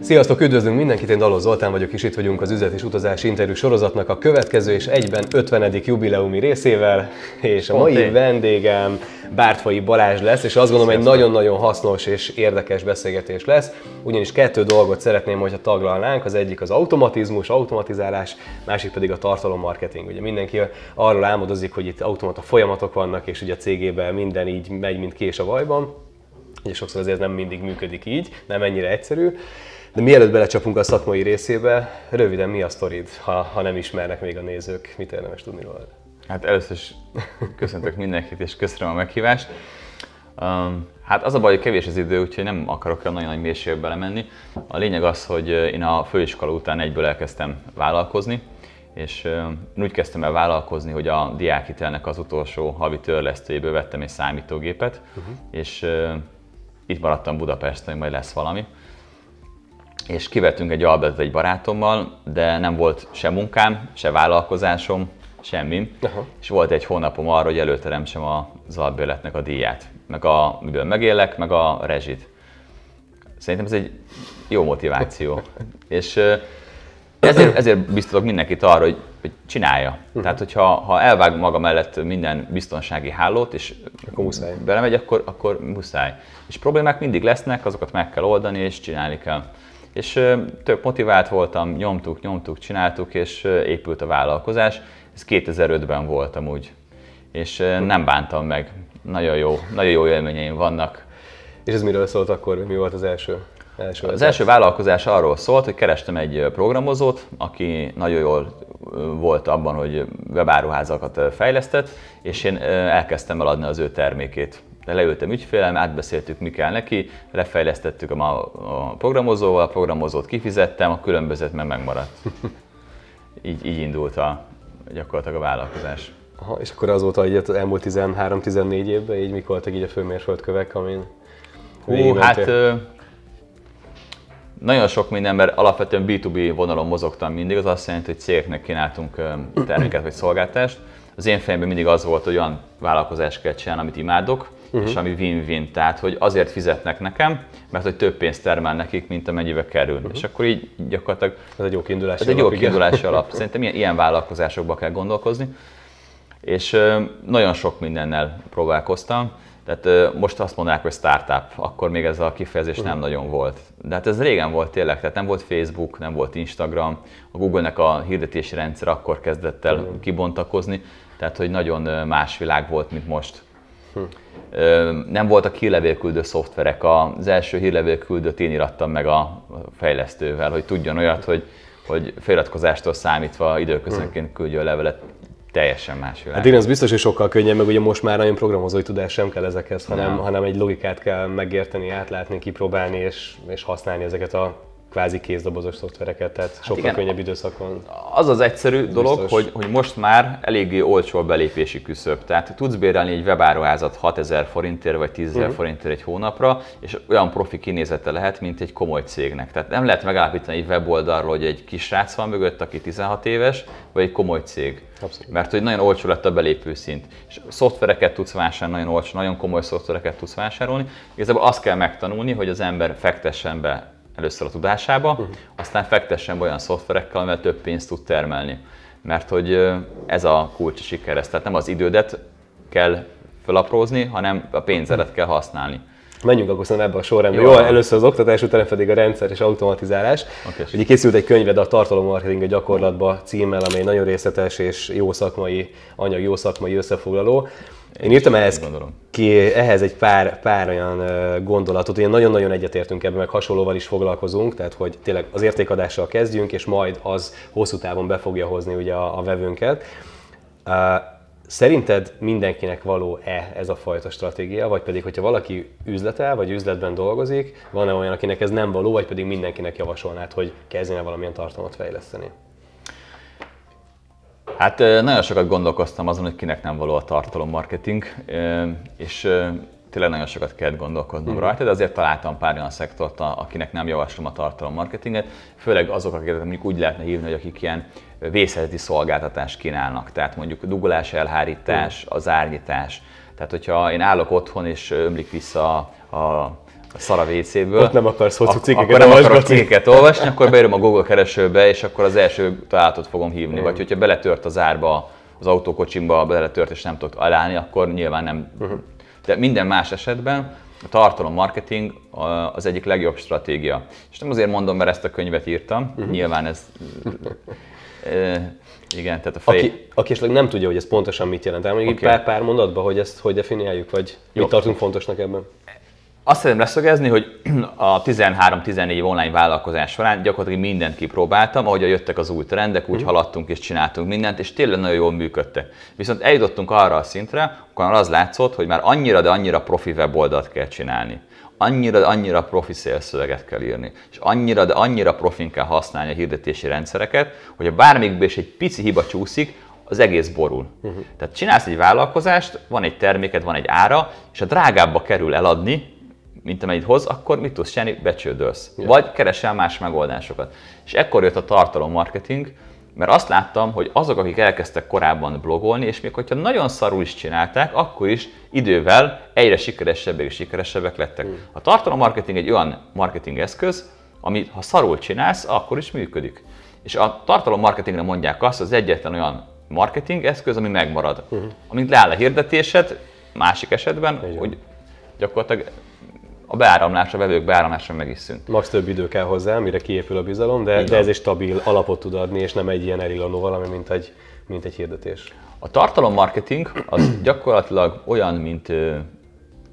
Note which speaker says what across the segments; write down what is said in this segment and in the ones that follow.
Speaker 1: Sziasztok, üdvözlünk mindenkit, én Daló Zoltán vagyok, és itt vagyunk az üzlet és utazás interjú sorozatnak a következő és egyben 50. jubileumi részével, és a mai vendégem Bártfai Balázs lesz, és azt gondolom, egy nagyon-nagyon hasznos és érdekes beszélgetés lesz, ugyanis kettő dolgot szeretném, hogyha taglalnánk, az egyik az automatizmus, automatizálás, másik pedig a tartalommarketing. Ugye mindenki arról álmodozik, hogy itt automata folyamatok vannak, és ugye a cégében minden így megy, mint kés a vajban, és sokszor azért nem mindig működik így, nem ennyire egyszerű. De mielőtt belecsapunk a szakmai részébe, röviden mi a sztorid, ha, ha nem ismernek még a nézők, mit érdemes tudni róla?
Speaker 2: Hát először is köszöntök mindenkit, és köszönöm a meghívást. Um, hát az a baj, hogy kevés az idő, úgyhogy nem akarok olyan nagyon nagy mélységbe belemenni. A lényeg az, hogy én a főiskola után egyből elkezdtem vállalkozni, és én úgy kezdtem el vállalkozni, hogy a diákitelnek az utolsó havi törlesztőjéből vettem egy számítógépet, uh-huh. és itt maradtam Budapesten, hogy majd lesz valami és kivettünk egy albet egy barátommal, de nem volt se munkám, se vállalkozásom, semmi. Aha. És volt egy hónapom arra, hogy előteremtsem az albérletnek a díját, meg a, miből megélek, meg a rezsit. Szerintem ez egy jó motiváció. és ezért, ezért biztosok mindenkit arra, hogy, hogy csinálja. Uh-huh. Tehát, hogyha ha elvág maga mellett minden biztonsági hálót, és akkor muszáj. belemegy, akkor, akkor muszáj. És problémák mindig lesznek, azokat meg kell oldani, és csinálni kell. És tök motivált voltam, nyomtuk, nyomtuk, csináltuk, és épült a vállalkozás. Ez 2005-ben voltam úgy. És nem bántam meg. Nagyon jó, nagyon jó élményeim vannak.
Speaker 1: És ez miről szólt akkor? Mi volt az első? első
Speaker 2: az első vállalkozás arról szólt, hogy kerestem egy programozót, aki nagyon jól volt abban, hogy webáruházakat fejlesztett, és én elkezdtem eladni az ő termékét leültem ügyfélem, átbeszéltük, mi kell neki, lefejlesztettük a, a programozóval, a programozót kifizettem, a különbözet meg megmaradt. Így, így indult a, gyakorlatilag a vállalkozás.
Speaker 1: Aha, és akkor azóta hogy az elmúlt 13-14 évben, így mik voltak így a főmérföldkövek, amin
Speaker 2: Hú, hát ö, nagyon sok minden, mert alapvetően B2B vonalon mozogtam mindig, az azt jelenti, hogy cégeknek kínáltunk terméket vagy szolgáltást. Az én fejemben mindig az volt, hogy olyan vállalkozást kell csinálni, amit imádok, uh-huh. és ami win-win. Tehát, hogy azért fizetnek nekem, mert hogy több pénzt termel nekik, mint amennyibe kerül. Uh-huh. És akkor így gyakorlatilag...
Speaker 1: Ez egy jó kiindulási
Speaker 2: ez alap. egy jó kiindulási alap. Szerintem ilyen, ilyen vállalkozásokba kell gondolkozni. És nagyon sok mindennel próbálkoztam. Tehát most azt mondanák, hogy startup, akkor még ez a kifejezés uh-huh. nem nagyon volt. De hát ez régen volt tényleg, tehát nem volt Facebook, nem volt Instagram, a Google-nek a hirdetési rendszer akkor kezdett el uh-huh. kibontakozni, tehát hogy nagyon más világ volt, mint most. Hm. Nem voltak hírlevélküldő szoftverek, az első hírlevélküldőt én irattam meg a fejlesztővel, hogy tudjon olyat, hogy, hogy feliratkozástól számítva időközönként küldjön a levelet, teljesen más világ.
Speaker 1: Hát én az biztos, hogy sokkal könnyebb, meg ugye most már nagyon programozói tudás sem kell ezekhez, hanem, hanem egy logikát kell megérteni, átlátni, kipróbálni és, és használni ezeket a kvázi kézdobozos szoftvereket, tehát hát sokkal igen, könnyebb időszak van.
Speaker 2: Az az egyszerű Ez dolog, hogy, hogy most már eléggé olcsó a belépési küszöb. Tehát tudsz bérelni egy webáruházat 6000 forintért vagy 10 uh-huh. forintért egy hónapra, és olyan profi kinézete lehet, mint egy komoly cégnek. Tehát nem lehet megállapítani egy weboldalról, hogy egy kis srác van mögött, aki 16 éves, vagy egy komoly cég. Abszolút. Mert hogy nagyon olcsó lett a belépő szint. És szoftvereket tudsz vásárolni, nagyon olcsó, nagyon komoly szoftvereket tudsz vásárolni. Igazából azt kell megtanulni, hogy az ember fektessen be először a tudásába, uh-huh. aztán fektessen olyan szoftverekkel, amivel több pénzt tud termelni. Mert hogy ez a kulcs sikerhez. Tehát nem az idődet kell felaprózni, hanem a pénzedet kell használni.
Speaker 1: Menjünk akkor szerintem ebbe a sorrendbe. Jó, Jó először az oktatás, utána pedig a rendszer és automatizálás. Okay. Ugye készült egy könyved a tartalommarketing a gyakorlatba címmel, amely nagyon részletes és jó szakmai anyag, jó szakmai összefoglaló. Én írtam ehhez, ki, ehhez egy pár, pár olyan gondolatot, ugye nagyon-nagyon egyetértünk ebben, meg hasonlóval is foglalkozunk, tehát hogy tényleg az értékadással kezdjünk, és majd az hosszú távon be fogja hozni ugye a, a vevőnket. Szerinted mindenkinek való-e ez a fajta stratégia, vagy pedig, hogyha valaki üzletel, vagy üzletben dolgozik, van-e olyan, akinek ez nem való, vagy pedig mindenkinek javasolnád, hogy kezdjen valamilyen tartalmat fejleszteni?
Speaker 2: Hát nagyon sokat gondolkoztam azon, hogy kinek nem való a tartalommarketing, és tényleg nagyon sokat kellett gondolkodnom mm. rajta, de azért találtam pár olyan szektort, akinek nem javaslom a tartalommarketinget, főleg azok, akiket mondjuk úgy lehetne hívni, hogy akik ilyen vészhelyzeti szolgáltatást kínálnak, tehát mondjuk dugulás, elhárítás, mm. az árnyítás. Tehát, hogyha én állok otthon és ömlik vissza a, a a szara WC-ből.
Speaker 1: Ott nem akarsz hosszú cikkeket
Speaker 2: Akkor nem akarok cikkeket olvasni, akkor beírom a Google keresőbe, és akkor az első találatot fogom hívni. Mm. Vagy hogyha beletört az árba, az autókocsimba beletört, és nem tudok alállni, akkor nyilván nem. Uh-huh. De minden más esetben a tartalom marketing az egyik legjobb stratégia. És nem azért mondom, mert ezt a könyvet írtam, uh-huh. nyilván ez... e, igen, tehát a
Speaker 1: fej... Aki, aki esetleg nem tudja, hogy ez pontosan mit jelent, elmondjuk okay. pár, pár mondatban, hogy ezt hogy definiáljuk, vagy Jó. mit tartunk fontosnak ebben?
Speaker 2: Azt szeretném leszögezni, hogy a 13-14 online vállalkozás során gyakorlatilag mindent kipróbáltam, ahogy jöttek az új trendek, úgy uh-huh. haladtunk és csináltunk mindent, és tényleg nagyon jól működtek. Viszont eljutottunk arra a szintre, akkor az látszott, hogy már annyira, de annyira profi weboldalt kell csinálni. Annyira, de annyira profi szélszöveget kell írni, és annyira, de annyira profin kell használni a hirdetési rendszereket, hogy a bármikbe is egy pici hiba csúszik, az egész borul. Uh-huh. Tehát csinálsz egy vállalkozást, van egy terméked, van egy ára, és a drágábba kerül eladni, mint amennyit hoz, akkor mit tudsz csinálni? Becsődölsz. Yeah. Vagy keresel más megoldásokat. És ekkor jött a tartalommarketing, mert azt láttam, hogy azok, akik elkezdtek korábban blogolni, és még hogyha nagyon szarul is csinálták, akkor is idővel egyre sikeresebbek és sikeresebbek lettek. Mm. A tartalommarketing egy olyan marketing eszköz, amit ha szarul csinálsz, akkor is működik. És a tartalommarketingre mondják azt, az egyetlen olyan marketing eszköz, ami megmarad. Uh-huh. Amint leáll a hirdetésed, másik esetben, Igen. hogy gyakorlatilag a beáramlás, a vevők beáramlása meg is szűnt.
Speaker 1: Max több idő kell hozzá, mire kiépül a bizalom, de, de ez egy stabil alapot tud adni, és nem egy ilyen erillanó valami, mint egy, mint egy hirdetés.
Speaker 2: A tartalommarketing az gyakorlatilag olyan, mint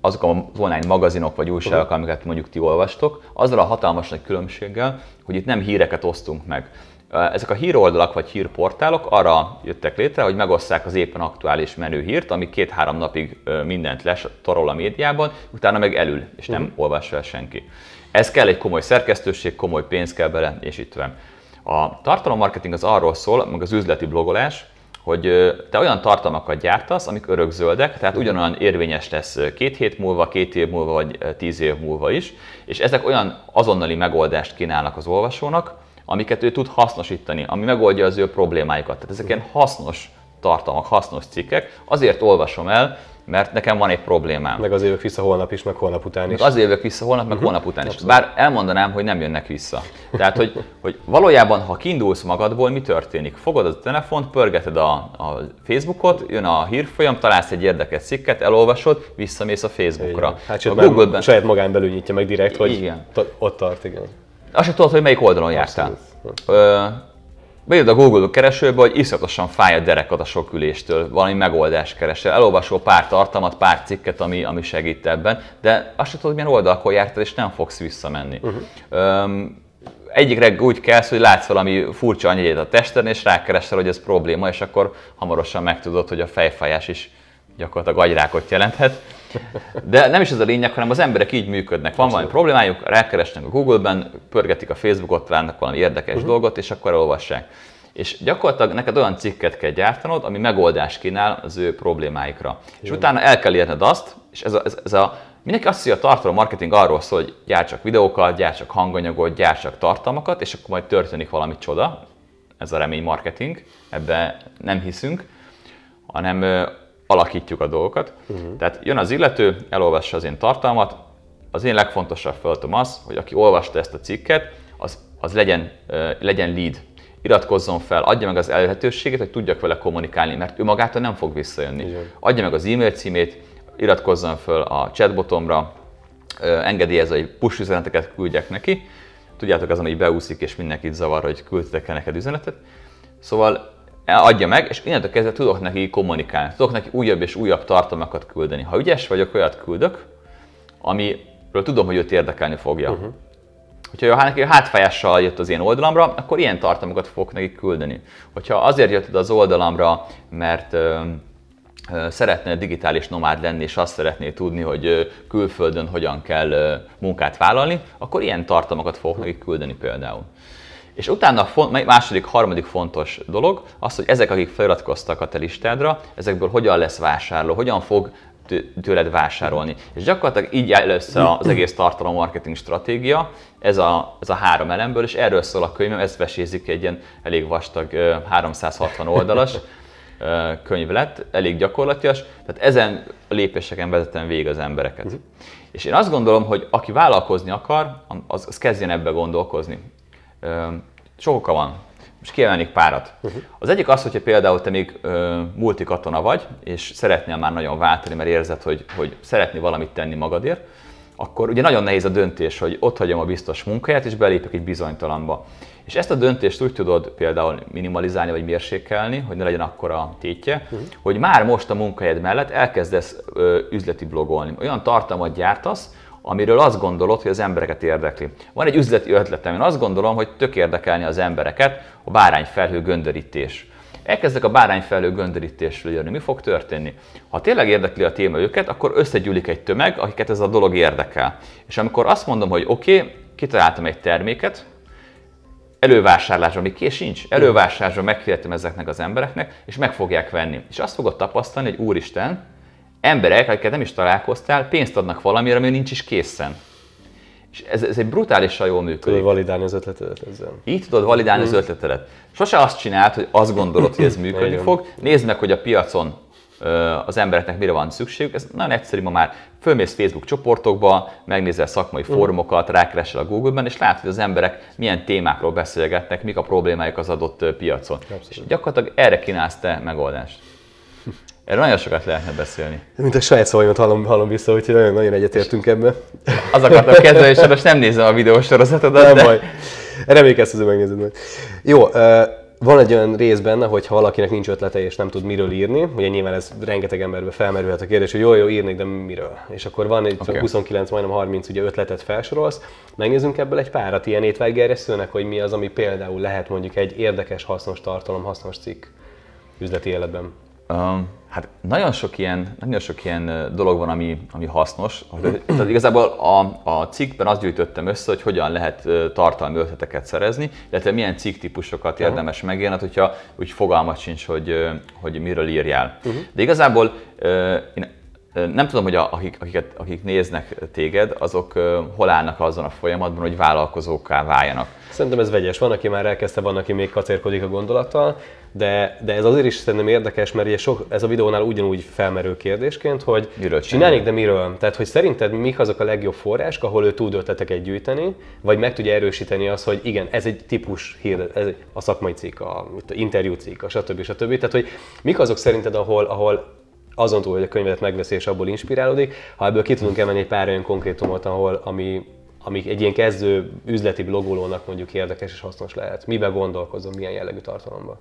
Speaker 2: azok az online magazinok vagy újságok, amiket mondjuk ti olvastok, azzal a hatalmas nagy különbséggel, hogy itt nem híreket osztunk meg. Ezek a híroldalak vagy hírportálok arra jöttek létre, hogy megosszák az éppen aktuális menő hírt, ami két-három napig mindent lesorol a médiában, utána meg elül, és nem uh-huh. olvas fel senki. Ez kell egy komoly szerkesztőség, komoly pénz kell bele, és itt van. A tartalommarketing az arról szól, meg az üzleti blogolás, hogy te olyan tartalmakat gyártasz, amik örökzöldek, tehát ugyanolyan érvényes lesz két hét múlva, két év múlva, vagy tíz év múlva is, és ezek olyan azonnali megoldást kínálnak az olvasónak, amiket ő tud hasznosítani, ami megoldja az ő problémáikat. Tehát ezek ilyen hasznos tartalmak, hasznos cikkek. Azért olvasom el, mert nekem van egy problémám.
Speaker 1: Meg az évek vissza holnap is, meg holnap után is.
Speaker 2: Meg az évek vissza holnap, meg uh-huh. holnap után is. Abszolút. Bár elmondanám, hogy nem jönnek vissza. Tehát, hogy, hogy valójában, ha kiindulsz magadból, mi történik? Fogod a telefont, pörgeted a, a Facebookot, jön a hírfolyam, találsz egy érdekes cikket, elolvasod, visszamész a Facebookra. Igen.
Speaker 1: Hát a Google-ben... saját magán belül nyitja meg direkt, hogy igen. ott tart, igen.
Speaker 2: Azt sem tudod, hogy melyik oldalon jártál. Beírd a Google keresőbe, hogy iszonyatosan fáj a derekad a sok üléstől, valami megoldást keresel, elolvasol pár tartalmat, pár cikket, ami, ami segít ebben, de azt sem tudod, hogy milyen oldalakon jártál, és nem fogsz visszamenni. Uh-huh. Um, egyik reggel úgy kelsz, hogy látsz valami furcsa anyagét a testen, és rákeresel, hogy ez probléma, és akkor hamarosan megtudod, hogy a fejfájás is gyakorlatilag agyrákot jelenthet. De nem is ez a lényeg, hanem az emberek így működnek. Van valami problémájuk, rákeresnek a Google-ben, pörgetik a Facebookot, találnak valami érdekes uh-huh. dolgot, és akkor olvassák. És gyakorlatilag neked olyan cikket kell gyártanod, ami megoldást kínál az ő problémáikra. Igen. És utána el kell érned azt, és ez a, ez, ez a Mindenki azt hiszi, a tartalom marketing arról szól, hogy gyártsak videókat, gyártsak hanganyagot, gyártsak tartalmakat, és akkor majd történik valami csoda. Ez a remény marketing, ebbe nem hiszünk, hanem alakítjuk a dolgokat. Uh-huh. Tehát jön az illető, elolvassa az én tartalmat, az én legfontosabb feladatom az, hogy aki olvasta ezt a cikket, az, az legyen, uh, legyen lead, iratkozzon fel, adja meg az elérhetőségét, hogy tudjak vele kommunikálni, mert ő magától nem fog visszajönni. Igen. Adja meg az e-mail címét, iratkozzon fel a chatbotomra, engedélyezze, hogy push üzeneteket küldjek neki. Tudjátok, azon így beúszik, és mindenkit zavar, hogy küldtek neked üzenetet. Szóval adja meg, és innentől kezdve tudok neki kommunikálni, tudok neki újabb és újabb tartalmakat küldeni. Ha ügyes vagyok, olyat küldök, amiről tudom, hogy őt érdekelni fogja. Uh-huh. Hogyha neki hátfájással jött az én oldalamra, akkor ilyen tartalmakat fogok neki küldeni. Hogyha azért jött az oldalamra, mert ö, ö, szeretne digitális nomád lenni, és azt szeretné tudni, hogy ö, külföldön hogyan kell munkát vállalni, akkor ilyen tartalmakat fogok neki küldeni például. És utána a második, harmadik fontos dolog az, hogy ezek, akik feliratkoztak a te listádra, ezekből hogyan lesz vásárló, hogyan fog tőled vásárolni. És gyakorlatilag így áll össze az egész tartalom marketing stratégia, ez a, ez a három elemből, és erről szól a könyvem, ez vesézik egy ilyen elég vastag 360 oldalas. könyv lett, elég gyakorlatias, tehát ezen a lépéseken vezetem végig az embereket. Uh-huh. És én azt gondolom, hogy aki vállalkozni akar, az, az kezdjen ebbe gondolkozni. Sok oka van. Most kiemelnék párat. Uh-huh. Az egyik az, hogyha például te még ö, multikatona vagy, és szeretnél már nagyon váltani, mert érzed, hogy, hogy szeretnél valamit tenni magadért, akkor ugye nagyon nehéz a döntés, hogy ott hagyom a biztos munkáját, és belépek egy bizonytalanba. És ezt a döntést úgy tudod például minimalizálni vagy mérsékelni, hogy ne legyen akkora tétje, uh-huh. hogy már most a munkahelyed mellett elkezdesz ö, üzleti blogolni. Olyan tartalmat gyártasz, amiről azt gondolod, hogy az embereket érdekli. Van egy üzleti ötletem, én azt gondolom, hogy tök érdekelni az embereket a bárányfelhő göndörítés. Elkezdek a bárányfelhő göndörítésről jönni. Mi fog történni? Ha tényleg érdekli a téma őket, akkor összegyűlik egy tömeg, akiket ez a dolog érdekel. És amikor azt mondom, hogy oké, okay, kitaláltam egy terméket, elővásárlásra, még kés sincs, elővásárlásra meghirdettem ezeknek az embereknek, és meg fogják venni. És azt fogod tapasztalni, hogy úristen, emberek, akiket nem is találkoztál, pénzt adnak valamire, ami nincs is készen. És ez, ez egy brutálisan jól működik.
Speaker 1: Tudod validálni az ötletedet ezzel.
Speaker 2: Így tudod validálni mm. az ötletedet. Sose azt csináld, hogy azt gondolod, hogy ez működni fog. Nézd meg, hogy a piacon az embereknek mire van szükségük. Ez nagyon egyszerű ma már. Fölmész Facebook csoportokba, megnézel szakmai mm. fórumokat, rákeresel a Google-ben, és látod, hogy az emberek milyen témákról beszélgetnek, mik a problémáik az adott piacon. Abszolút. És gyakorlatilag erre kínálsz te megoldást. Erről nagyon sokat lehetne beszélni.
Speaker 1: Mint a saját szavaimat hallom, hallom vissza, úgyhogy nagyon, nagyon egyetértünk ebbe.
Speaker 2: Az akartam kezdeni, és most nem nézem a videósorozatodat.
Speaker 1: Nem de... baj. Remélkezz, hogy megnézed majd. Jó, van egy olyan rész benne, hogy ha valakinek nincs ötlete és nem tud miről írni, ugye nyilván ez rengeteg emberbe felmerülhet a kérdés, hogy jó, jó, írnék, de miről? És akkor van egy okay. 29, majdnem 30 ugye ötletet felsorolsz, megnézzünk ebből egy párat ilyen étvágygerjesztőnek, hogy mi az, ami például lehet mondjuk egy érdekes, hasznos tartalom, hasznos cikk üzleti életben.
Speaker 2: Um, hát nagyon sok ilyen, nagyon sok ilyen dolog van, ami, ami hasznos. Tehát igazából a, a cikkben azt gyűjtöttem össze, hogy hogyan lehet tartalmi ötleteket szerezni, illetve milyen cikktípusokat érdemes megírni, hogyha úgy fogalmat sincs, hogy, hogy miről írjál. Uh-huh. De igazából én nem tudom, hogy a, akik, akiket, akik néznek téged, azok hol állnak azon a folyamatban, hogy vállalkozóká váljanak.
Speaker 1: Szerintem ez vegyes. Van, aki már elkezdte, van, aki még kacérkodik a gondolattal, de, de ez azért is szerintem érdekes, mert ugye sok, ez a videónál ugyanúgy felmerül kérdésként, hogy miről csinálnék, de miről? Tehát, hogy szerinted mik azok a legjobb források, ahol ő tud ötleteket gyűjteni, vagy meg tudja erősíteni azt, hogy igen, ez egy típus hír, ez a szakmai cikk, a, a interjú cikk, a stb. stb. Tehát, hogy mik azok szerinted, ahol, ahol azon túl, hogy a könyvet megveszi és abból inspirálódik, ha ebből ki tudunk emelni egy pár olyan konkrétumot, ahol, ami, ami egy ilyen kezdő üzleti blogolónak mondjuk érdekes és hasznos lehet. Miben gondolkozom, milyen jellegű tartalomban?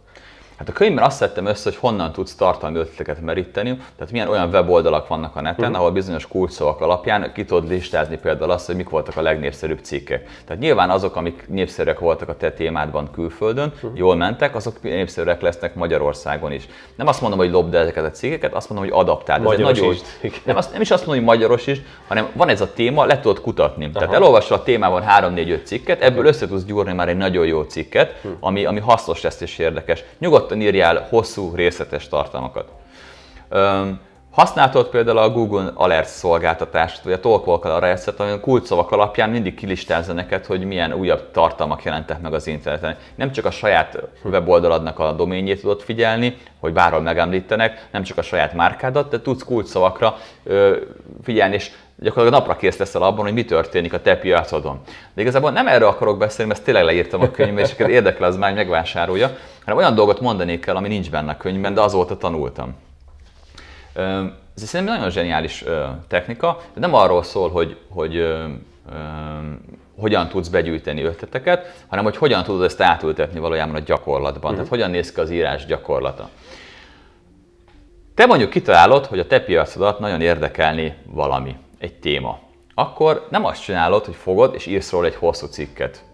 Speaker 2: Hát a könyvben azt szedtem össze, hogy honnan tudsz tartalmi ötleteket meríteni, tehát milyen olyan weboldalak vannak a neten, uh-huh. ahol bizonyos kulcsszavak alapján ki tudod listázni például azt, hogy mik voltak a legnépszerűbb cikkek. Tehát nyilván azok, amik népszerűek voltak a te témádban külföldön, uh-huh. jól mentek, azok népszerűek lesznek Magyarországon is. Nem azt mondom, hogy lopd ezeket a cikkeket, azt mondom, hogy adaptáld.
Speaker 1: Magyaros
Speaker 2: nagyon,
Speaker 1: is.
Speaker 2: Nem, azt, nem is azt mondom, hogy magyaros is, hanem van ez a téma, le tudod kutatni. Aha. Tehát elolvasol a témában 3-4-5 cikket, ebből össze tudsz gyúrni már egy nagyon jó cikket, ami, ami hasznos lesz és érdekes. Nyugodtan írjál hosszú, részletes tartalmakat. Használtad például a Google Alerts szolgáltatást, vagy a Talkwalk Alerts-et, ami kulcsszavak alapján mindig kilistázza neked, hogy milyen újabb tartalmak jelentek meg az interneten. Nem csak a saját weboldaladnak a doményét tudod figyelni, hogy bárhol megemlítenek, nem csak a saját márkádat, de tudsz kulcsszavakra figyelni, és gyakorlatilag napra kész leszel abban, hogy mi történik a te piacodon. De igazából nem erről akarok beszélni, mert ezt tényleg leírtam a könyvben, és akiket érdekel, az már megvásárolja, hanem olyan dolgot mondanék el, ami nincs benne a könyvben, de azóta tanultam. Ez szerintem nagyon zseniális technika, de nem arról szól, hogy, hogy hogyan tudsz begyűjteni ötleteket, hanem hogy hogyan tudod ezt átültetni valójában a gyakorlatban. Uh-huh. Tehát hogyan néz ki az írás gyakorlata. Te mondjuk kitalálod, hogy a te piacodat nagyon érdekelni valami, egy téma. Akkor nem azt csinálod, hogy fogod és írsz róla egy hosszú cikket.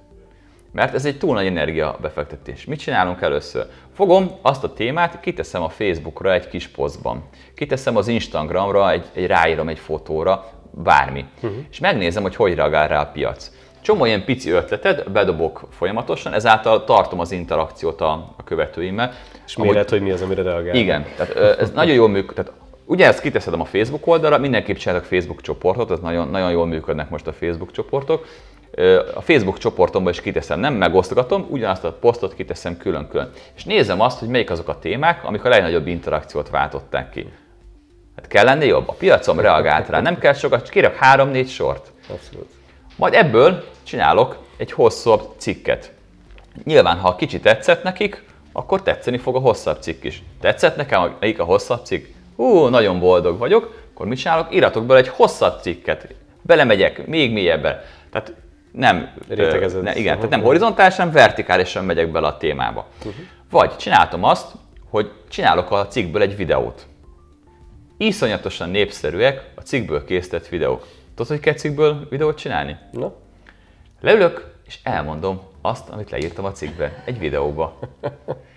Speaker 2: Mert ez egy túl nagy energia befektetés. Mit csinálunk először? Fogom azt a témát, kiteszem a Facebookra egy kis posztban. Kiteszem az Instagramra, egy, egy ráírom egy fotóra, bármi. Uh-huh. És megnézem, hogy hogy reagál rá a piac. Csomó ilyen pici ötletet bedobok folyamatosan, ezáltal tartom az interakciót a, a követőimmel.
Speaker 1: És méret, Ahogy, hogy mi az, amire reagál.
Speaker 2: Igen, tehát ez nagyon jól működik. Tehát Ugye ezt kiteszedem a Facebook oldalra, mindenképp csinálok Facebook csoportot, ez nagyon, nagyon jól működnek most a Facebook csoportok, a Facebook csoportomban is kiteszem, nem megosztogatom, ugyanazt a posztot kiteszem külön-külön. És nézem azt, hogy melyik azok a témák, amik a legnagyobb interakciót váltották ki. Hát kell lenni jobb? A piacom reagált rá, nem kell sokat, kérek három-négy sort. Abszolút. Majd ebből csinálok egy hosszabb cikket. Nyilván, ha kicsit tetszett nekik, akkor tetszeni fog a hosszabb cikk is. Tetszett nekem, melyik a hosszabb cikk? Hú, nagyon boldog vagyok, akkor mit csinálok? Íratok bele egy hosszabb cikket. Belemegyek még mélyebben. Tehát nem,
Speaker 1: Rétegezed.
Speaker 2: ne, igen, tehát nem horizontálisan, vertikálisan megyek bele a témába. Uh-huh. Vagy csináltam azt, hogy csinálok a cikkből egy videót. Iszonyatosan népszerűek a cikkből készített videók. Tudod, hogy kell cikkből videót csinálni?
Speaker 1: No.
Speaker 2: Leülök, és elmondom azt, amit leírtam a cikkbe, egy videóba.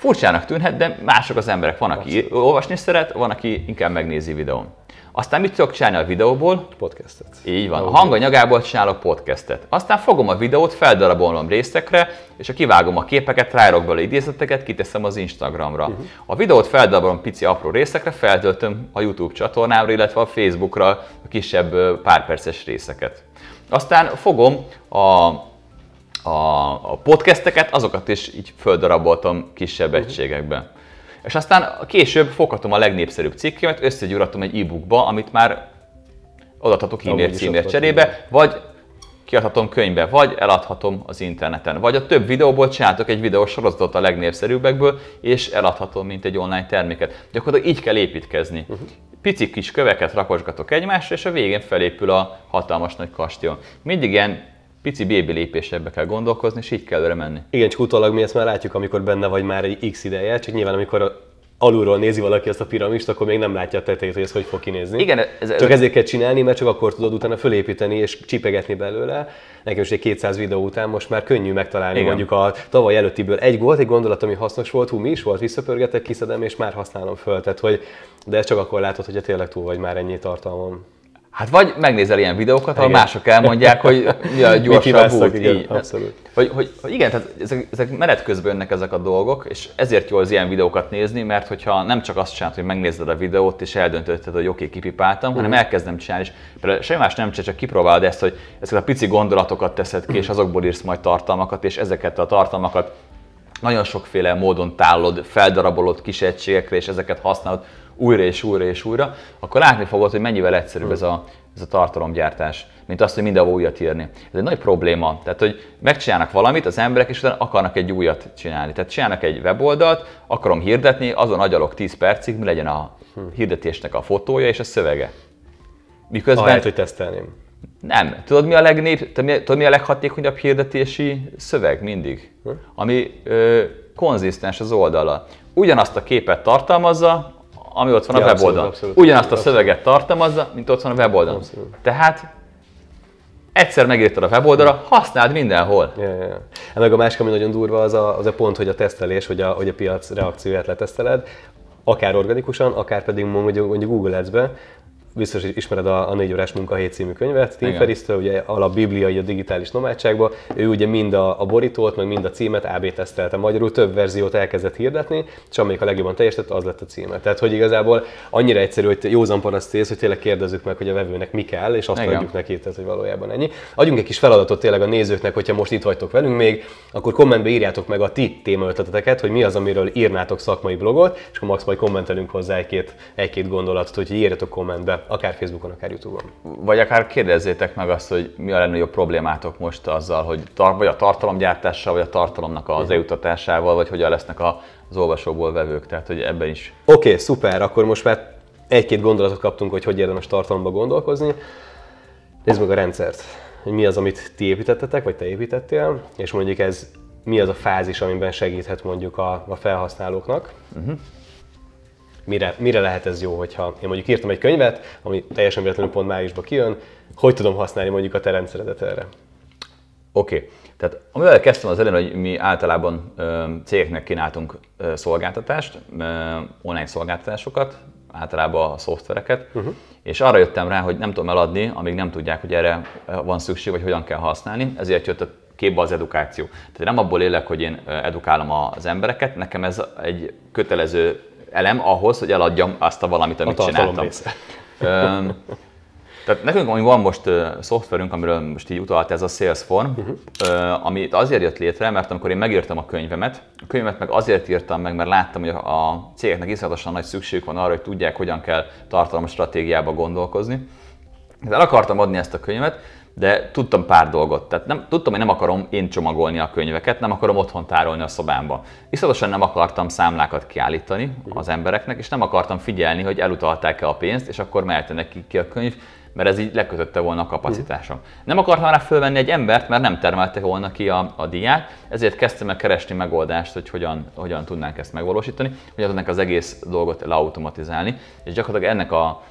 Speaker 2: Furcsának tűnhet, de mások az emberek. Van, aki olvasni szeret, van, aki inkább megnézi videón. Aztán mit tudok csinálni a videóból?
Speaker 1: Podcastet.
Speaker 2: Így van. A hanganyagából csinálok podcastet. Aztán fogom a videót, feldarabolom részekre, és a kivágom a képeket, ráírok bele idézeteket, kiteszem az Instagramra. Uh-huh. A videót feldarabolom pici apró részekre, feltöltöm a YouTube csatornámra, illetve a Facebookra a kisebb párperces részeket. Aztán fogom a, a, a podcasteket, azokat is így földaraboltam kisebb uh-huh. egységekbe. És aztán később foghatom a legnépszerűbb cikkemet, összegyúratom egy e-bookba, amit már odaadhatok e-mail címért cserébe, vagy kiadhatom könyvbe, vagy eladhatom az interneten. Vagy a több videóból csináltok egy videós sorozatot a legnépszerűbbekből, és eladhatom, mint egy online terméket. Gyakorlatilag így kell építkezni. Uh-huh. Pici kis köveket rakosgatok egymásra, és a végén felépül a hatalmas nagy kastély. Mindig ilyen pici bébi lépésekbe kell gondolkozni, és így kell előre menni.
Speaker 1: Igen, csak utólag mi ezt már látjuk, amikor benne vagy már egy x ideje, csak nyilván amikor alulról nézi valaki ezt a piramist, akkor még nem látja a tetejét, hogy ez hogy fog kinézni.
Speaker 2: Igen,
Speaker 1: ez, csak ez... ezért kell csinálni, mert csak akkor tudod utána fölépíteni és csipegetni belőle. Nekem is egy 200 videó után most már könnyű megtalálni Igen. mondjuk a tavaly előttiből egy volt, egy gondolat, ami hasznos volt, hú, mi is volt, visszapörgetek, kiszedem, és már használom föl. Tehát, hogy, de ezt csak akkor látod, hogy tényleg túl vagy már ennyi tartalmon.
Speaker 2: Hát vagy megnézel ilyen videókat, ahol mások elmondják, hogy mi a gyorsabb út.
Speaker 1: Igen, így. abszolút.
Speaker 2: Hogy, hogy, hogy, igen, tehát ezek, ezek menet közben jönnek ezek a dolgok, és ezért jó az ilyen videókat nézni, mert hogyha nem csak azt csinálod, hogy megnézed a videót, és eldöntötted, hogy oké, okay, kipipáltam, mm. hanem elkezdem csinálni, és például semmi más nem csak kipróbálod ezt, hogy ezeket a pici gondolatokat teszed ki, és azokból írsz majd tartalmakat, és ezeket a tartalmakat nagyon sokféle módon tálod, feldarabolod kis egységekre, és ezeket használod újra és újra és újra, akkor látni fogod, hogy mennyivel egyszerűbb ez a, ez a tartalomgyártás, mint azt, hogy mindenhol újat írni. Ez egy nagy probléma. Tehát, hogy megcsinálnak valamit az emberek, és utána akarnak egy újat csinálni. Tehát csinálnak egy weboldalt, akarom hirdetni, azon agyalok 10 percig, mi legyen a hirdetésnek a fotója és a szövege.
Speaker 1: Miközben... Ahelyett, hogy tesztelném.
Speaker 2: Nem. Tudod mi a, legnép, tudod, mi a leghatékonyabb hirdetési szöveg mindig? Hm? Ami ö, konzisztens az oldala. Ugyanazt a képet tartalmazza, ami ott van ja, a weboldalon. Abszolút, Ugyanazt a szöveget tartalmazza, mint ott van a weboldalon. Abszolút. Tehát egyszer megírtad a weboldalra, használd mindenhol.
Speaker 1: Ja, ja, ja. Meg a másik, ami nagyon durva, az a, az a pont, hogy a tesztelés, hogy a, hogy a piac reakcióját leteszteled, akár organikusan, akár pedig mondjuk Google Ads-be, biztos hogy ismered a, a négy órás munkahét című könyvet, Tim Ferriss-től, ugye alap bibliai a digitális nomadságba, ő ugye mind a, a borítót, meg mind a címet AB tesztelte, magyarul több verziót elkezdett hirdetni, és amelyik a legjobban teljesített, az lett a címe. Tehát, hogy igazából annyira egyszerű, hogy józan paraszt hogy tényleg kérdezzük meg, hogy a vevőnek mi kell, és azt Igen. adjuk neki, tehát, hogy valójában ennyi. Adjunk egy kis feladatot tényleg a nézőknek, hogyha most itt vagytok velünk még, akkor kommentbe írjátok meg a ti témaötleteket, hogy mi az, amiről írnátok szakmai blogot, és akkor max majd kommentelünk hozzá egy-két, egy-két gondolatot, hogy írjatok kommentbe akár Facebookon, akár YouTube-on.
Speaker 2: Vagy akár kérdezzétek meg azt, hogy mi a legnagyobb problémátok most azzal, hogy tar- vagy a tartalomgyártással, vagy a tartalomnak az eljutatásával, vagy hogyan lesznek az olvasóból vevők. Tehát, hogy ebben is.
Speaker 1: Oké, okay, szuper, akkor most már egy-két gondolatot kaptunk, hogy hogy érdemes tartalomba gondolkozni. Nézzük meg a rendszert, hogy mi az, amit ti építettetek, vagy te építettél, és mondjuk ez mi az a fázis, amiben segíthet mondjuk a, a felhasználóknak. Uh-huh mire, mire lehet ez jó, hogyha én mondjuk írtam egy könyvet, ami teljesen véletlenül pont májusban kijön, hogy tudom használni mondjuk a te rendszeredet erre?
Speaker 2: Oké. Okay. Tehát amivel kezdtem az elején, hogy mi általában ö, cégeknek kínáltunk ö, szolgáltatást, ö, online szolgáltatásokat, általában a szoftvereket, uh-huh. és arra jöttem rá, hogy nem tudom eladni, amíg nem tudják, hogy erre van szükség, vagy hogyan kell használni, ezért jött a képbe az edukáció. Tehát nem abból élek, hogy én edukálom az embereket, nekem ez egy kötelező elem ahhoz, hogy eladjam azt a valamit, amit a csináltam. Tehát Tehát nekünk van most uh, szoftverünk, amiről most így utalt ez a Salesform, uh-huh. uh, ami azért jött létre, mert amikor én megírtam a könyvemet, a könyvemet meg azért írtam meg, mert láttam, hogy a, cégeknek iszonyatosan nagy szükség van arra, hogy tudják, hogyan kell tartalmas stratégiába gondolkozni. El akartam adni ezt a könyvet, de tudtam pár dolgot. Tehát nem, tudtam, hogy nem akarom én csomagolni a könyveket, nem akarom otthon tárolni a szobámba. Iszonyatosan nem akartam számlákat kiállítani az embereknek, és nem akartam figyelni, hogy elutalták-e a pénzt, és akkor mehetne neki ki a könyv, mert ez így lekötötte volna a kapacitásom. Nem akartam rá fölvenni egy embert, mert nem termelte volna ki a, a diát, ezért kezdtem el keresni megoldást, hogy hogyan, hogyan tudnánk ezt megvalósítani, hogyan tudnánk az egész dolgot leautomatizálni, és gyakorlatilag ennek a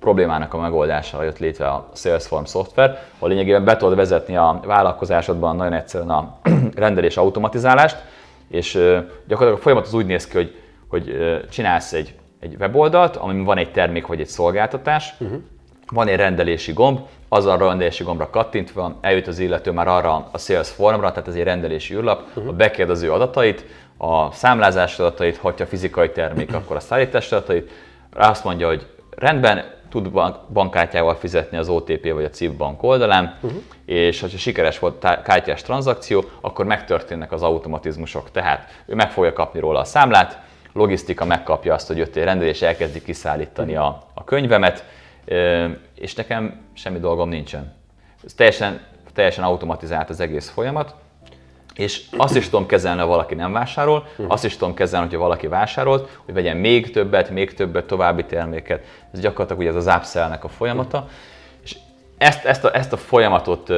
Speaker 2: problémának a megoldására jött létre a Salesforce szoftver, ahol lényegében be tudod vezetni a vállalkozásodban nagyon egyszerűen a rendelés automatizálást, és gyakorlatilag a folyamat az úgy néz ki, hogy, hogy csinálsz egy, egy weboldalt, amiben van egy termék vagy egy szolgáltatás, uh-huh. van egy rendelési gomb, azzal a rendelési gombra kattintva eljut az illető már arra a sales formra, tehát ez egy rendelési űrlap, uh-huh. bekérdez az ő adatait, a számlázás adatait, hogyha fizikai termék, akkor a szállítás adatait, azt mondja, hogy rendben, tud bankkártyával fizetni az OTP vagy a CIP bank oldalán, uh-huh. és ha sikeres volt kártyás tranzakció, akkor megtörténnek az automatizmusok. Tehát ő meg fogja kapni róla a számlát, logisztika megkapja azt, hogy jött egy rendelés, elkezdi kiszállítani uh-huh. a, a könyvemet, és nekem semmi dolgom nincsen. Ez teljesen, teljesen automatizált az egész folyamat, és azt is tudom kezelni, ha valaki nem vásárol, azt is tudom kezelni, hogyha valaki vásárolt, hogy vegyen még többet, még többet, további terméket. Ez gyakorlatilag ugye ez az upsell a folyamata. És ezt, ezt, a, ezt a folyamatot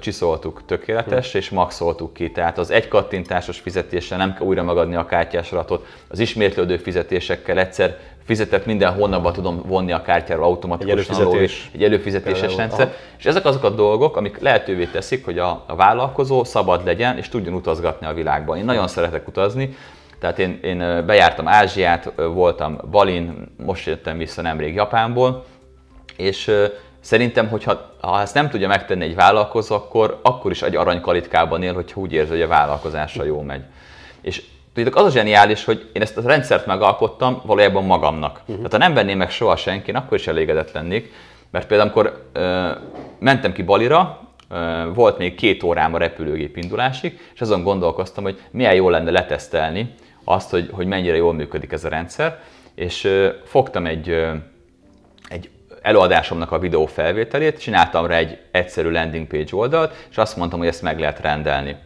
Speaker 2: csiszoltuk tökéletes, és maxoltuk ki. Tehát az egy kattintásos fizetéssel nem kell újra megadni a kártyás adatot, az ismétlődő fizetésekkel egyszer fizetett minden hónapban tudom vonni a kártyáról automatikusan.
Speaker 1: Egy előfizetés.
Speaker 2: Egy előfizetéses rendszer. Aha. És ezek azok a dolgok, amik lehetővé teszik, hogy a, a vállalkozó szabad legyen, és tudjon utazgatni a világban. Én nagyon szeretek utazni, tehát én, én bejártam Ázsiát, voltam Balin, most jöttem vissza nemrég Japánból, és szerintem, hogyha ha ezt nem tudja megtenni egy vállalkozó, akkor, akkor is egy aranykalitkában él, hogyha úgy érzi, hogy a vállalkozása jó megy. És Tudjátok, az a zseniális, hogy én ezt a rendszert megalkottam valójában magamnak. Uh-huh. Tehát ha nem venném meg soha senki, akkor is elégedett lennék. Mert például, amikor ö, mentem ki Balira, ö, volt még két órám a repülőgép indulásig, és azon gondolkoztam, hogy milyen jó lenne letesztelni azt, hogy, hogy mennyire jól működik ez a rendszer, és ö, fogtam egy, ö, egy előadásomnak a videó felvételét, csináltam rá egy egyszerű landing page oldalt, és azt mondtam, hogy ezt meg lehet rendelni.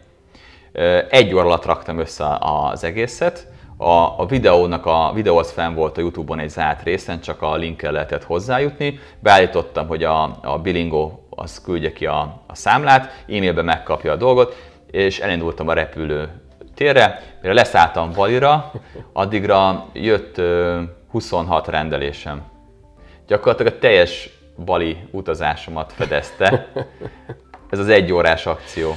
Speaker 2: Egy óra alatt raktam össze az egészet, a, a videónak a videó az fenn volt a Youtube-on egy zárt részen, csak a linkkel lehetett hozzájutni. Beállítottam, hogy a, a Bilingo az küldje ki a, a számlát, e-mailben megkapja a dolgot, és elindultam a repülő térre. Mire leszálltam Balira, addigra jött 26 rendelésem. Gyakorlatilag a teljes Bali utazásomat fedezte. Ez az egy órás akció.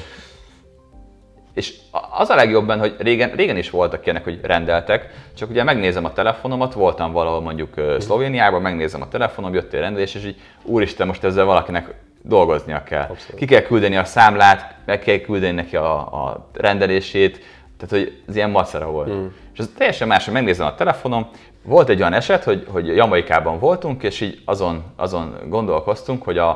Speaker 2: És az a legjobb benne, hogy régen, régen is voltak ilyenek, hogy rendeltek, csak ugye megnézem a telefonomat, voltam valahol mondjuk Szlovéniában, megnézem a telefonom, jött egy rendelés, és így úristen, most ezzel valakinek dolgoznia kell. Abszolút. Ki kell küldeni a számlát, meg kell küldeni neki a, a rendelését, tehát hogy ez ilyen macera volt. Hmm. És ez teljesen más, hogy megnézem a telefonom, volt egy olyan eset, hogy, hogy Jamaikában voltunk, és így azon, azon gondolkoztunk, hogy a,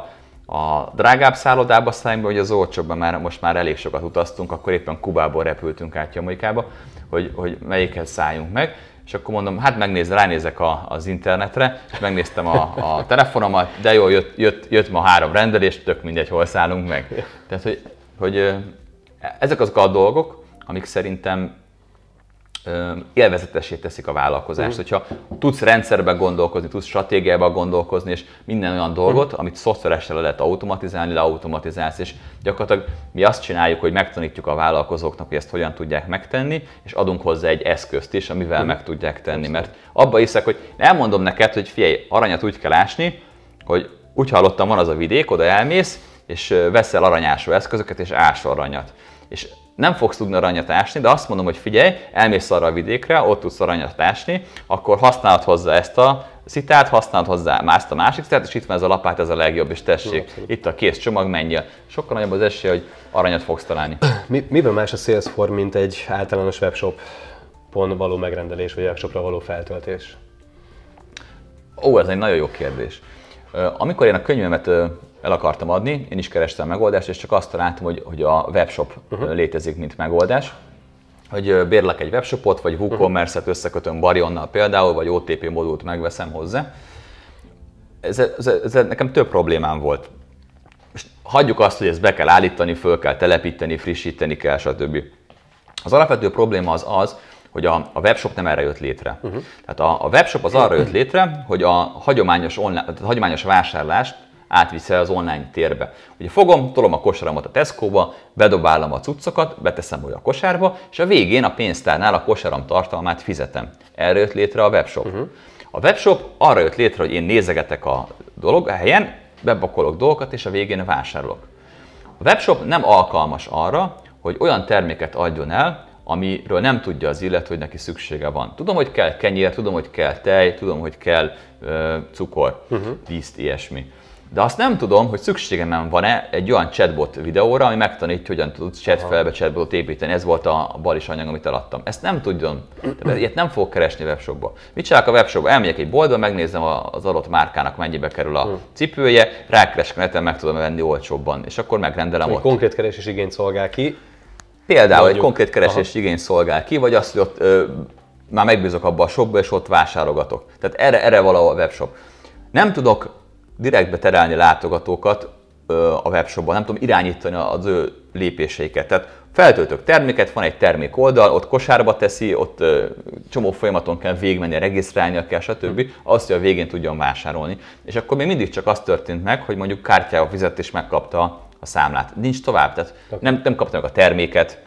Speaker 2: a drágább szállodába szálljunk vagy az olcsóbban már most már elég sokat utaztunk, akkor éppen Kubából repültünk át Jamaikába, hogy, hogy melyikhez szálljunk meg. És akkor mondom, hát megnéz, ránézek a, az internetre, és megnéztem a, a telefonomat, de jó, jött, jött, jött ma három rendelés, tök mindegy, hol szállunk meg. Tehát, hogy, hogy ezek azok a dolgok, amik szerintem élvezetessé teszik a vállalkozást. Mm. Hogyha tudsz rendszerben gondolkozni, tudsz stratégiában gondolkozni, és minden olyan dolgot, mm. amit szoftveresen lehet automatizálni, leautomatizálsz, és gyakorlatilag mi azt csináljuk, hogy megtanítjuk a vállalkozóknak, hogy ezt hogyan tudják megtenni, és adunk hozzá egy eszközt is, amivel mm. meg tudják tenni. Mert abba hiszek, hogy elmondom neked, hogy figyelj, aranyat úgy kell ásni, hogy úgy hallottam, van az a vidék, oda elmész, és veszel aranyású eszközöket, és ásol aranyat. És nem fogsz tudni aranyat ásni, de azt mondom, hogy figyelj, elmész arra a vidékre, ott tudsz aranyat ásni, akkor használod hozzá ezt a szitát, használod hozzá mást a másik szitát, és itt van ez a lapát, ez a legjobb, és tessék, Abszolút. itt a kész csomag, menjél. Sokkal nagyobb az esély, hogy aranyat fogsz találni.
Speaker 1: Mi, miben más a Salesforce, mint egy általános webshop pont való megrendelés, vagy webshopra való feltöltés?
Speaker 2: Ó, ez egy nagyon jó kérdés. Amikor én a könyvemet el akartam adni, én is kerestem megoldást, és csak azt találtam, hogy, hogy a webshop uh-huh. létezik, mint megoldás. Hogy bérlek egy webshopot, vagy WooCommerce-et összekötöm Barionnal például, vagy OTP modult megveszem hozzá. Ez, ez, ez, ez nekem több problémám volt. Most hagyjuk azt, hogy ezt be kell állítani, föl kell telepíteni, frissíteni kell, stb. Az alapvető probléma az az, hogy a, a webshop nem erre jött létre. Uh-huh. Tehát a, a webshop az arra jött létre, hogy a hagyományos, online, a hagyományos vásárlást átviszi az online térbe. Ugye fogom, tolom a kosaramat a Tesco-ba, bedobálom a cuccokat, beteszem úgy a kosárba, és a végén a pénztárnál a kosaram tartalmát fizetem. Erre jött létre a webshop. Uh-huh. A webshop arra jött létre, hogy én nézegetek a dolog a helyen, bepakolok dolgokat, és a végén vásárolok. A webshop nem alkalmas arra, hogy olyan terméket adjon el, amiről nem tudja az illető, hogy neki szüksége van. Tudom, hogy kell kenyér, tudom, hogy kell tej, tudom, hogy kell ö, cukor, uh-huh. liszt, ilyesmi. De azt nem tudom, hogy szükségem van-e egy olyan chatbot videóra, ami megtanítja, hogyan tudsz chatfelbe chatbotot építeni. Ez volt a balis anyag, amit eladtam. Ezt nem tudom. Tehát ilyet nem fogok keresni webshopba. Mit csinálok a webshopba? Elmegyek egy boltba, megnézem az adott márkának mennyibe kerül a hm. cipője, rákeresek neten, meg tudom venni olcsóbban, és akkor megrendelem
Speaker 1: egy
Speaker 2: ott.
Speaker 1: Konkrét keresés igényt szolgál ki.
Speaker 2: Például Mondjuk. egy konkrét keresés Aha. igény szolgál ki, vagy azt, hogy ott ö, már megbízok abba a shopba, és ott vásárogatok. Tehát erre, erre valahol a webshop. Nem tudok direktbe terelni látogatókat a webshopban, nem tudom irányítani az ő lépéseiket. Tehát feltöltök terméket, van egy termék oldal, ott kosárba teszi, ott csomó folyamaton kell végigmenni, regisztrálnia kell, stb. Azt, hogy a végén tudjon vásárolni. És akkor még mindig csak az történt meg, hogy mondjuk kártyával fizet és megkapta a számlát. Nincs tovább, tehát nem, nem kapta meg a terméket,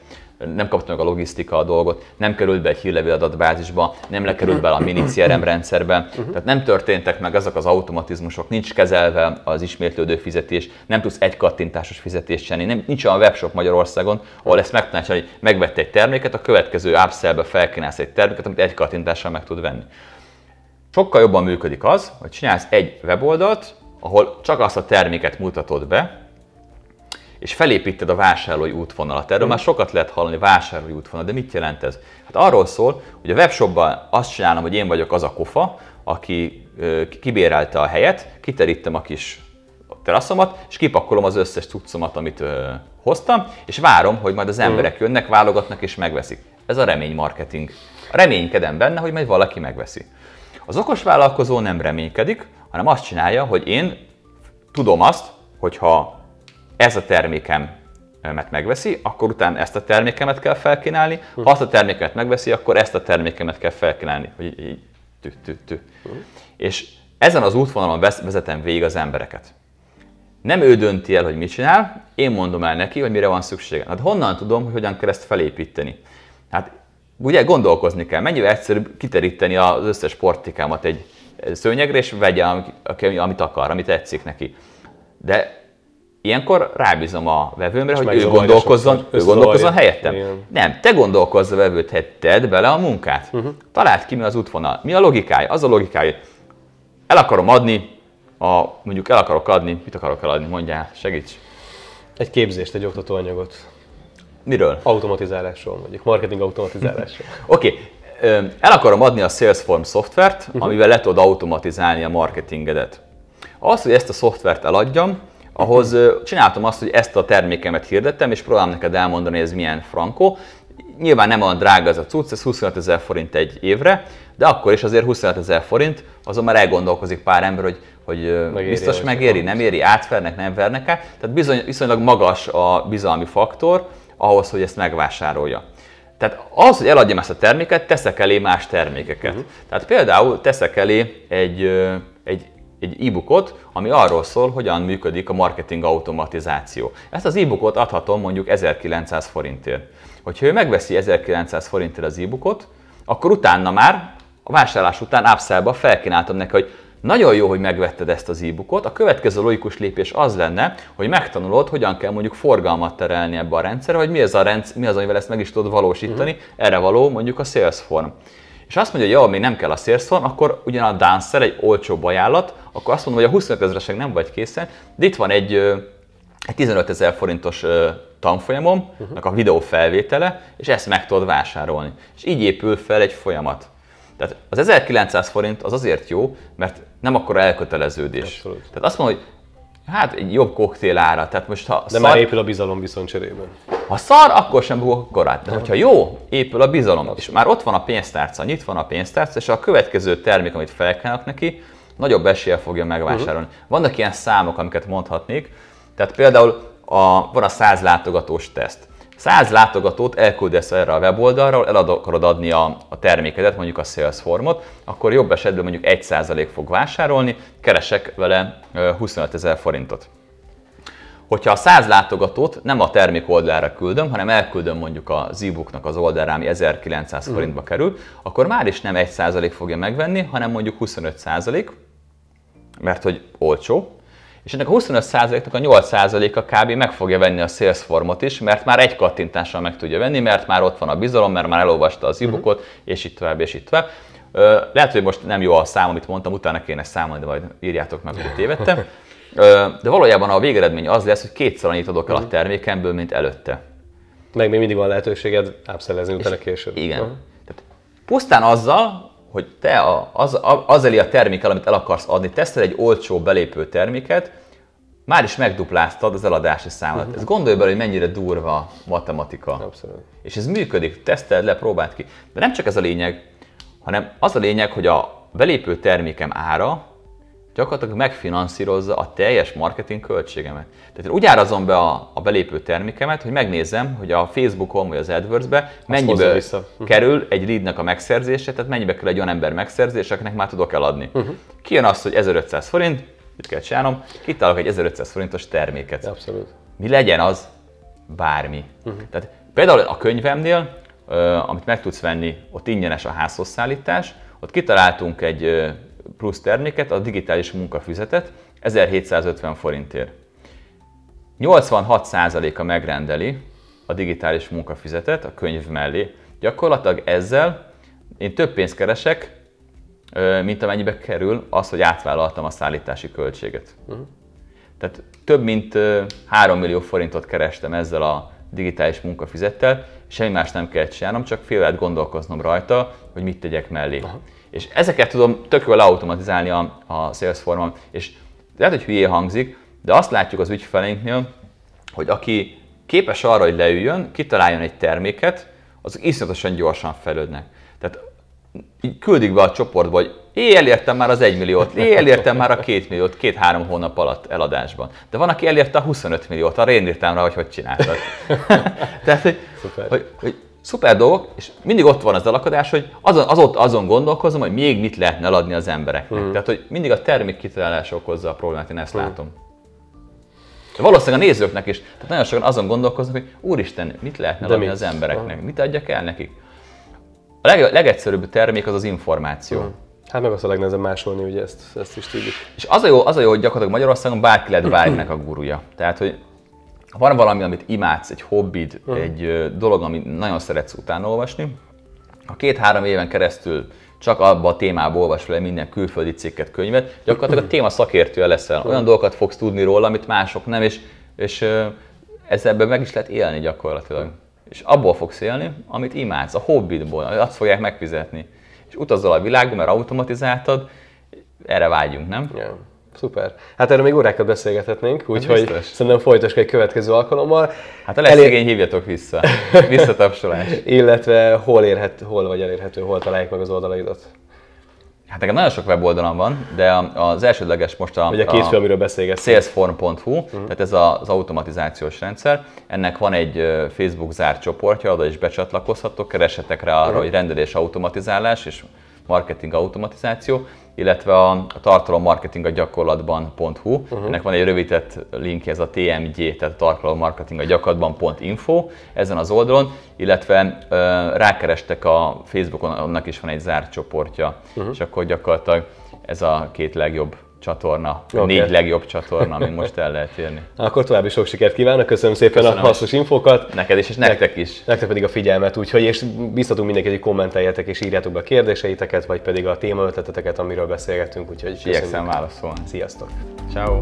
Speaker 2: nem kapta meg a logisztika a dolgot, nem került be egy hírlevél adatbázisba, nem lekerült be a mini CRM rendszerbe, tehát nem történtek meg azok az automatizmusok, nincs kezelve az ismétlődő fizetés, nem tudsz egy kattintásos fizetést csinálni, nem, nincs olyan webshop Magyarországon, ahol ezt meg hogy megvette egy terméket, a következő upsellbe felkínálsz egy terméket, amit egy kattintással meg tud venni. Sokkal jobban működik az, hogy csinálsz egy weboldalt, ahol csak azt a terméket mutatod be, és felépíted a vásárlói útvonalat. Erről mm. már sokat lehet hallani, vásárlói útvonal, de mit jelent ez? Hát arról szól, hogy a webshopban azt csinálom, hogy én vagyok az a kofa, aki kibérelte a helyet, kiterítem a kis teraszomat, és kipakolom az összes cuccomat, amit ö, hoztam, és várom, hogy majd az emberek mm. jönnek, válogatnak és megveszik. Ez a remény marketing. Reménykedem benne, hogy majd valaki megveszi. Az okos vállalkozó nem reménykedik, hanem azt csinálja, hogy én tudom azt, hogyha ez a termékem megveszi, akkor utána ezt a termékemet kell felkínálni, ha azt a terméket megveszi, akkor ezt a termékemet kell felkínálni, hogy így tü, tü, tü. És ezen az útvonalon vezetem végig az embereket. Nem ő dönti el, hogy mit csinál, én mondom el neki, hogy mire van szüksége. Hát honnan tudom, hogy hogyan kell ezt felépíteni? Hát ugye gondolkozni kell, mennyivel egyszerűbb kiteríteni az összes sportikámat egy szőnyegre, és vegye, amit akar, amit tetszik neki. De Ilyenkor rábízom a vevőmre, és hogy ő gondolkozzon, ő gondolkozzon helyettem. Igen. Nem, te gondolkozz a vevőt, hetted bele a munkát. Uh-huh. Találd ki, mi az útvonal. Mi a logikája? Az a logikája, el akarom adni, a, mondjuk el akarok adni, mit akarok eladni, mondjál, segíts.
Speaker 1: Egy képzést, egy oktatóanyagot.
Speaker 2: Miről?
Speaker 1: Automatizálásról, mondjuk marketing automatizálásról.
Speaker 2: Oké, okay. el akarom adni a Salesforce szoftvert, uh-huh. amivel le tudod automatizálni a marketingedet. Az, hogy ezt a szoftvert eladjam, ahhoz csináltam azt, hogy ezt a termékemet hirdettem, és próbálom neked elmondani, hogy ez milyen frankó. Nyilván nem olyan drága ez a cucc, ez 25 ezer forint egy évre, de akkor is azért 25 ezer forint, azon már elgondolkozik pár ember, hogy, hogy megéri, biztos megéri, nem éri, átvernek, nem vernek át. Tehát bizony, viszonylag magas a bizalmi faktor ahhoz, hogy ezt megvásárolja. Tehát az, hogy eladjam ezt a terméket, teszek elé más termékeket. Uh-huh. Tehát például teszek elé egy, egy egy e-bookot, ami arról szól, hogyan működik a marketing automatizáció. Ezt az e-bookot adhatom mondjuk 1900 forintért. Hogyha ő megveszi 1900 forintért az e-bookot, akkor utána már, a vásárlás után upsell felkínáltam neki, hogy nagyon jó, hogy megvetted ezt az e-bookot. A következő logikus lépés az lenne, hogy megtanulod, hogyan kell mondjuk forgalmat terelni ebbe a rendszerbe, hogy mi az, a rendsz, mi az, amivel ezt meg is tudod valósítani. Uh-huh. Erre való mondjuk a Salesforce és azt mondja, hogy jó, még nem kell a Salesforce, akkor ugyan a Dancer egy olcsóbb ajánlat, akkor azt mondom, hogy a 25 ezeresek nem vagy készen, de itt van egy, egy 15 ezer forintos tanfolyamom, uh-huh. a videó felvétele, és ezt meg tudod vásárolni. És így épül fel egy folyamat. Tehát az 1900 forint az azért jó, mert Nem akkor elköteleződés.
Speaker 1: Abszolút.
Speaker 2: Tehát azt mondom, hogy hát egy jobb koktél ára. Tehát most ha
Speaker 1: De
Speaker 2: szar,
Speaker 1: már épül a bizalom viszont cserében.
Speaker 2: ha szar, akkor sem bukok korát. De hogyha jó, épül a bizalom. És már ott van a pénztárca, nyit van a pénztárca, és a következő termék, amit felkínálnak neki, nagyobb eséllyel fogja megvásárolni. Uh-huh. Vannak ilyen számok, amiket mondhatnék. Tehát például a, van a 100 látogatós teszt. 100 látogatót elküldesz erre a weboldalra, el akarod adni a, a termékedet, mondjuk a Salesforce-ot, akkor jobb esetben mondjuk 1% fog vásárolni, keresek vele 25 ezer forintot. Hogyha a 100 látogatót nem a termék oldalra küldöm, hanem elküldöm mondjuk az e-booknak az oldalra, ami 1900 uh-huh. forintba kerül, akkor már is nem 1% fogja megvenni, hanem mondjuk 25%, mert hogy olcsó, és ennek a 25%-nak a 8%-a kb. meg fogja venni a Salesforce-ot is, mert már egy kattintással meg tudja venni, mert már ott van a bizalom, mert már elolvasta az e-bookot, uh-huh. és itt tovább, és itt tovább. Lehet, hogy most nem jó a szám, amit mondtam, utána kéne számolni, de majd írjátok meg, hogy tévedtem. De valójában a végeredmény az lesz, hogy kétszer annyit adok el a mhm. termékemből, mint előtte.
Speaker 1: Meg még mindig van lehetőséged ápszelezni utána később.
Speaker 2: Igen. Uh-huh. Tehát pusztán azzal, hogy te a, az, az elé a termékkel, amit el akarsz adni, tesztel egy olcsó belépő terméket, már is megdupláztad az eladási számot. Uh-huh. Ez gondolj bele, hogy mennyire durva matematika.
Speaker 1: Abszolút.
Speaker 2: És ez működik, teszteld le, próbáld ki. De nem csak ez a lényeg, hanem az a lényeg, hogy a belépő termékem ára gyakorlatilag megfinanszírozza a teljes marketing költségemet. Tehát én úgy árazom be a, a belépő termékemet, hogy megnézem, hogy a Facebookon vagy az AdWords-be mennyibe kerül egy leadnek a megszerzése, tehát mennyibe kerül egy olyan ember megszerzése, akinek már tudok eladni. Uh-huh. Kijön az, hogy 1500 forint, mit kell csinálnom, kitálok egy 1500 forintos terméket.
Speaker 1: Abszolút.
Speaker 2: Mi legyen az? Bármi. Uh-huh. Tehát például a könyvemnél, amit meg tudsz venni, ott ingyenes a házhoz szállítás, ott kitaláltunk egy plusz terméket, a digitális munkafüzetet 1750 forintért. 86%-a megrendeli a digitális munkafüzetet a könyv mellé. Gyakorlatilag ezzel én több pénzt keresek, mint amennyibe kerül az, hogy átvállaltam a szállítási költséget. Uh-huh. Tehát több mint 3 millió forintot kerestem ezzel a digitális munkafizettel, semmi más nem kell csinálnom, csak fél lehet gondolkoznom rajta, hogy mit tegyek mellé. Uh-huh. És ezeket tudom tök jól automatizálni a, a Salesforce-on, és lehet, hogy hülyé hangzik, de azt látjuk az ügyfeleinknél, hogy aki képes arra, hogy leüljön, kitaláljon egy terméket, azok iszonyatosan gyorsan fejlődnek. Tehát így küldik be a csoportba, hogy én elértem már az 1 milliót, én elértem már a 2 milliót két-három hónap alatt eladásban. De van, aki elérte a 25 milliót, arra én írtam rá, hogy hogy csináltad. Tehát, hogy, hogy, hogy szuper dolgok, és mindig ott van az alakadás, hogy azon, az ott azon gondolkozom, hogy még mit lehetne eladni az embereknek. Hmm. Tehát, hogy mindig a termék kitalálás okozza a problémát, én ezt hmm. látom. De valószínűleg a nézőknek is. Tehát nagyon sokan azon gondolkoznak, hogy úristen, mit lehetne De adni az embereknek, mit adjak el nekik. A leg, legegyszerűbb termék az az információ. Hmm.
Speaker 1: Hát meg az a legnehezebb másolni, ugye ezt, ezt is tudjuk.
Speaker 2: És az a, jó, az a jó, hogy gyakorlatilag Magyarországon bárki lehet bárkinek a gurúja. Tehát, hogy van valami, amit imádsz, egy hobbid, uh-huh. egy dolog, amit nagyon szeretsz utána olvasni, ha két-három éven keresztül csak abba a témába olvasol le minden külföldi cikket, könyvet, gyakorlatilag a téma szakértője leszel. Olyan dolgokat fogsz tudni róla, amit mások nem, és, és ezzel meg is lehet élni gyakorlatilag. És abból fogsz élni, amit imádsz, a hobbidból, azt fogják megfizetni. És utazol a világba, mert automatizáltad, erre vágyunk, nem?
Speaker 1: Yeah. Szuper. Hát erről még órákat beszélgethetnénk, hát úgyhogy hát szerintem folytassuk egy következő alkalommal.
Speaker 2: Hát a lesz Elér... hívjatok vissza. Visszatapsolás.
Speaker 1: Illetve hol, érhet, hol vagy elérhető, hol találjuk meg az oldalaidat?
Speaker 2: Hát nekem nagyon sok weboldalam van, de az elsődleges most a,
Speaker 1: Ugye a két fő, amiről beszélgettünk.
Speaker 2: salesform.hu, uh-huh. tehát ez az automatizációs rendszer. Ennek van egy Facebook zárt csoportja, oda is becsatlakozhatok, keresetek rá arra, uh-huh. hogy rendelés automatizálás és marketing automatizáció, illetve a, a tartalom marketing a gyakorlatban.hu. Uh-huh. Ennek van egy rövidített linkje, ez a TMG, tehát a tartalom marketing a gyakorlatban.info ezen az oldalon, illetve ö, rákerestek a Facebookon, annak is van egy zárt csoportja, uh-huh. és akkor gyakorlatilag ez a két legjobb csatorna, okay. négy legjobb csatorna, amin most el lehet érni.
Speaker 1: Akkor további sok sikert kívánok, köszönöm szépen köszönöm a hasznos infókat.
Speaker 2: Neked is, és nektek is.
Speaker 1: Nektek pedig a figyelmet, úgyhogy és biztatunk mindenkit, hogy kommenteljetek és írjátok be a kérdéseiteket, vagy pedig a témaötleteteket, amiről beszélgettünk, úgyhogy
Speaker 2: Igyekszem válaszolni.
Speaker 1: Sziasztok!
Speaker 2: Ciao.